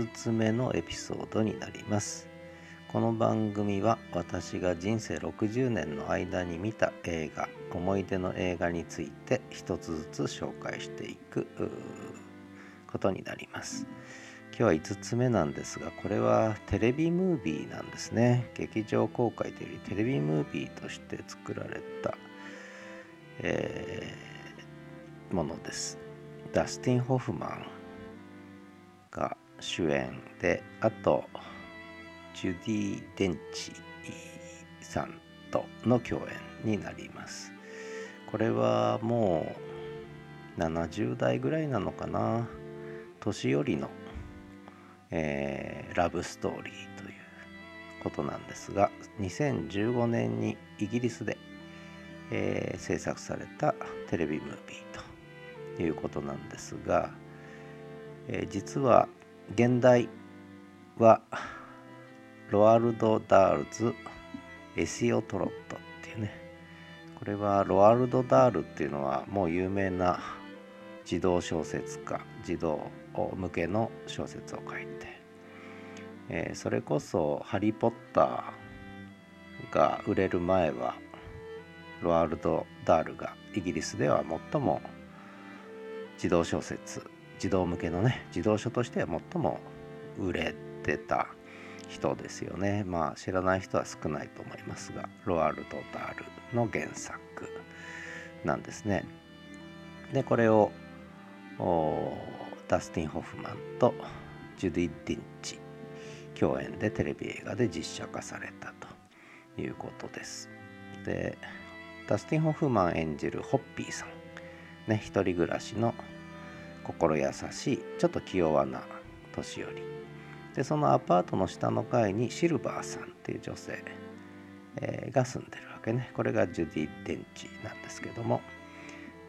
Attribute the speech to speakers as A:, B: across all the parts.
A: 5つ目のエピソードになります。この番組は私が人生60年の間に見た映画思い出の映画について一つずつ紹介していくことになります。今日は5つ目なんですがこれはテレビムービーなんですね。劇場公開というよりテレビムービーとして作られた、えー、ものです。ダスティン・ホフマンが主演であとジュディ・デンチさんとの共演になります。これはもう70代ぐらいなのかな。年寄りの、えー、ラブストーリーということなんですが2015年にイギリスで、えー、制作されたテレビムービーということなんですが、えー、実は原題は Roald Dahl's Esio Trot っていうね。これはロアルド・ダールっていうのはもう有名な児童小説家児童向けの小説を書いて、えー、それこそ「ハリー・ポッター」が売れる前はロアルド・ダールがイギリスでは最も児童小説児童向けのね児童書としては最も売れてた人ですよね。まあ知らない人は少ないと思いますがロアルド・ダールの原作なんですね。でこれをダスティン・ホフマンとジュディ・ディンチ共演でテレビ映画で実写化されたということです。でダスティン・ホフマン演じるホッピーさんね一人暮らしの心優しいちょっと気弱な年寄り。でそのアパートの下の階にシルバーさんっていう女性、えー、が住んでるわけね。これがジュディ・デンチなんですけども。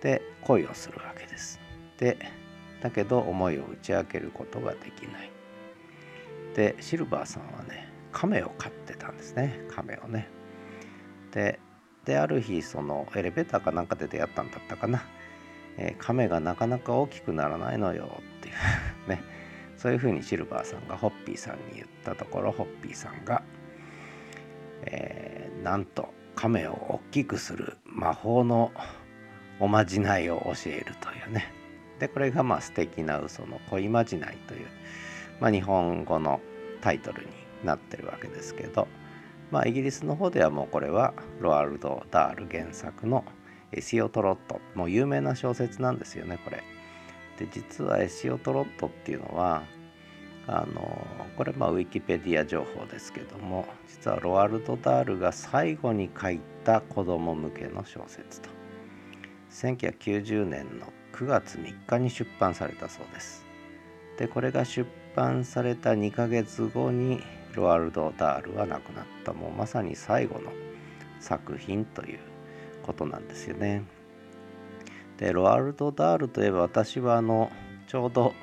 A: で恋をするわけです。でだけど思いを打ち明けることができない。でシルバーさんはね亀を飼ってたんですね。亀をね。でである日そのエレベーターかなんかで出会ったんだったかな。えー、亀がなかなか大きくならないのよっていう ね。そういうふうにシルバーさんがホッピーさんに言ったところホッピーさんが、えー、なんと亀を大きくする魔法のおまじないを教えるというね。でこれがまあ素敵な嘘の恋まじないという、まあ、日本語のタイトルになってるわけですけど、まあ、イギリスの方ではもうこれはロアルド・ダール原作の「エシオトロットもう有名な小説なんですよねこれ。で実はエシオトロットっていうのはあのこれまあウィキペディア情報ですけども実はロアルド・ダールが最後に書いた子供向けの小説と。1990年の9月3日に出版されたそうです。でこれが出版された2ヶ月後にロアルド・ダールは亡くなった。もうまさに最後の作品ということなんですよね。でロアルド・ダールといえば私はあのちょうど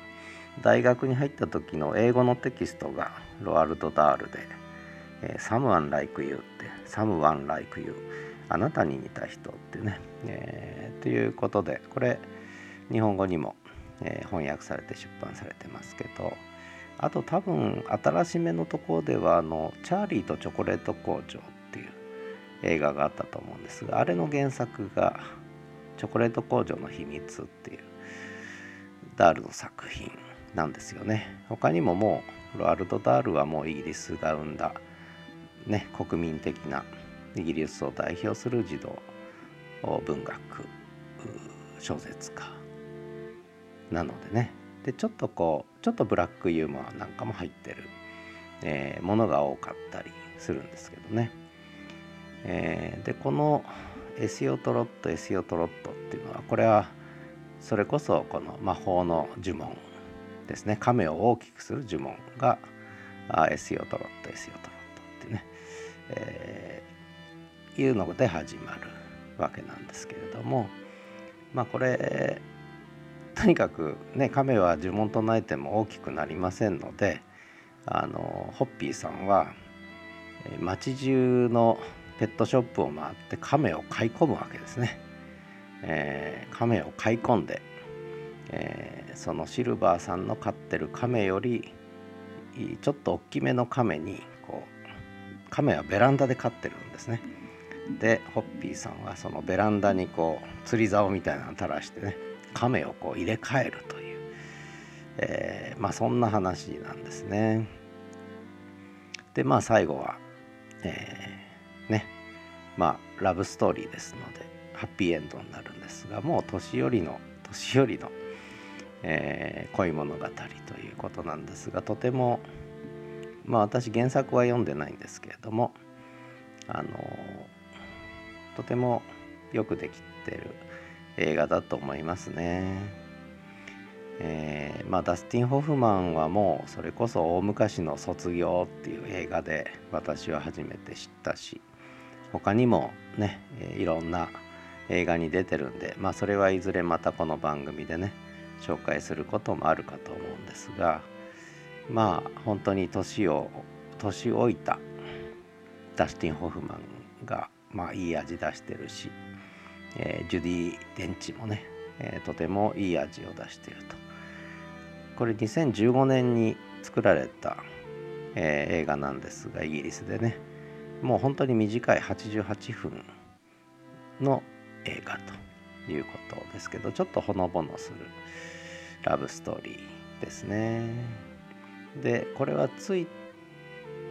A: 大学に入った時の英語のテキストがロアルド・ダールで「Someone Like You」って「Someone Like You」あなたに似た人ってね、えー、ということでこれ日本語にも、えー、翻訳されて出版されてますけどあと多分新しめのところではあの「チャーリーとチョコレート工場」映画があったと思うんですがあれの原作が「チョコレート工場の秘密」っていうダールの作品なんですよね。他にももうロアルド・ダールはもうイギリスが生んだ、ね、国民的なイギリスを代表する児童文学小説家なのでね。でちょっとこうちょっとブラックユーモアなんかも入ってる、えー、ものが多かったりするんですけどね。えー、でこのエシオトロットエシオトロットっていうのはこれはそれこそこの魔法の呪文ですね。亀を大きくする呪文がエシオトロットエシオトロットってね、えー、いうので始まるわけなんですけれどもまあこれとにかくね亀は呪文唱えても大きくなりませんのであのホッピーさんは町中のペットショップを回って亀を買い込むわけですね。えー、亀を買い込んで、えー、そのシルバーさんの飼ってる亀よりちょっと大きめの亀にこう亀はベランダで飼ってるんですね。でホッピーさんはそのベランダにこう釣り竿みたいなの垂らしてね亀をこう入れ替えるという、えー、まあそんな話なんですね。でまあ最後は、えー、ねまあラブストーリーですのでハッピーエンドになるんですがもう年寄りの年寄りの、えー、恋物語ということなんですがとてもまあ私原作は読んでないんですけれどもあのとてもよくできてる映画だと思いますね。えー、まあ、ダスティン・ホフマンはもうそれこそ大昔の「卒業」っていう映画で私は初めて知ったし他にもねいろんな映画に出てるんで、まあ、それはいずれまたこの番組でね紹介することもあるかと思うんですがまあ本当に年を年老いたダスティン・ホフマンが、まあ、いい味出してるし、えー、ジュディ・デンチもね、えー、とてもいい味を出していると。これ2015年に作られた、えー、映画なんですがイギリスでね。もう本当に短い88分の映画ということですけどちょっとほのぼのするラブストーリーですね。でこれはつい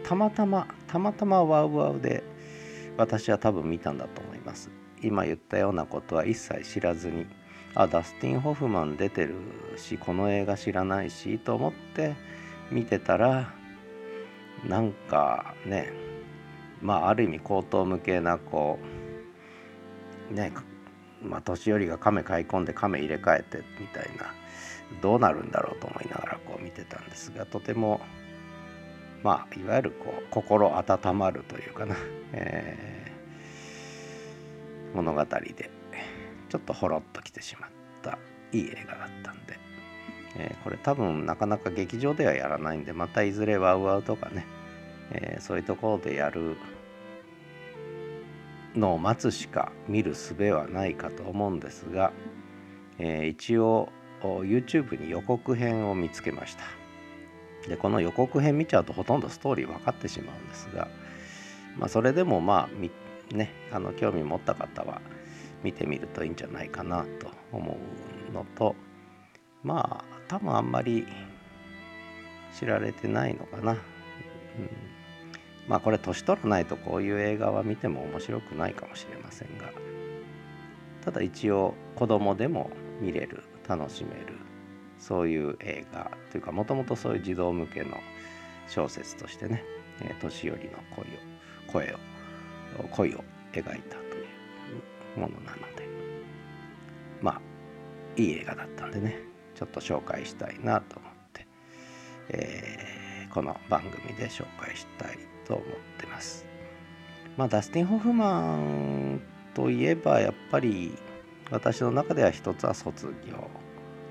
A: たまたまたまたまワウワウで私は多分見たんだと思います。今言ったようなことは一切知らずにあダスティン・ホフマン出てるしこの映画知らないしと思って見てたらなんかねまあある意味口頭向けなこうねまあ年寄りが亀買い込んで亀入れ替えてみたいなどうなるんだろうと思いながらこう見てたんですがとてもまあいわゆるこう心温まるというかな、えー、物語でちょっとほろっときてしまったいい映画だったんで、えー、これ多分なかなか劇場ではやらないんでまたいずれワウワウとかね、えー、そういうところでやるのを待つしか見る術はないかと思うんですが、えー、一応 YouTube に予告編を見つけました。でこの予告編見ちゃうとほとんどストーリー分かってしまうんですが、まあ、それでもまあねあの興味持った方は見てみるといいんじゃないかなと思うのとまあ多分あんまり知られてないのかな、うん、まあこれ年取らないとこういう映画は見ても面白くないかもしれませんがただ一応子供でも見れる楽しめるそういう映画というかもともとそういう児童向けの小説としてね年寄りの恋を声を恋を描いたというものなのでまあいい映画だったんでねちょっと紹介したいなと思って、え、この番組で紹介したいと思ってます。まあダスティン・ホフマンといえばやっぱり私の中では一つは卒業。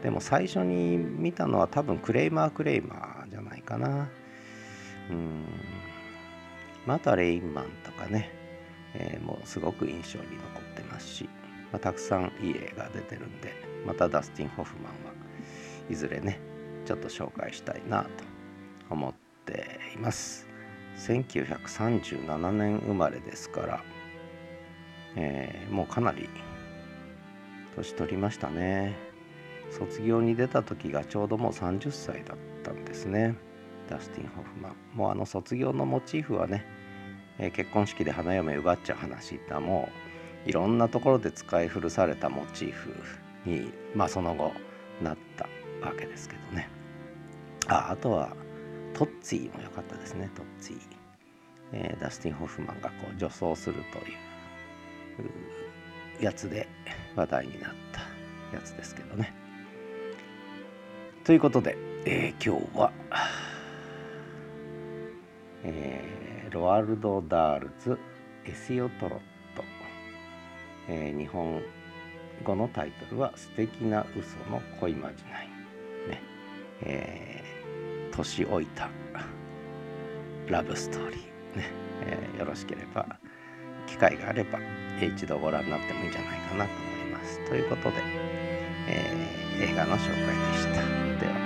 A: でも最初に見たのは多分クレイマー・クレイマーじゃないかな。うん。またレインマンとかね。えー、もうすごく印象に残ってますし、まあ、たくさんいい映画出てるんでまたダスティン・ホフマンはいずれねちょっと紹介したいなと思っています。1937年生まれですから、えー、もうかなり年取りましたね。卒業に出た時がちょうどもう30歳だったんですね。ダスティン・ホフマン。もうあの卒業のモチーフはねえ結婚式で花嫁奪っちゃう話ってもういろんなところで使い古されたモチーフに、まあ、その後なったわけですけどね。ああとはトッツィも良かったですねトッツィ、えー、ダスティン・ホフマンがこう女装するというやつで話題になったやつですけどね。ということで、えー、今日はえー Roald Dahl's Esio Trot、えー、日本語のタイトルは「素敵な嘘の恋まじない」ね。えー、年老いたラブストーリーね、えー、よろしければ機会があれば一度ご覧になってもいいんじゃないかなと思います。ということで、えー映画の紹介でした。では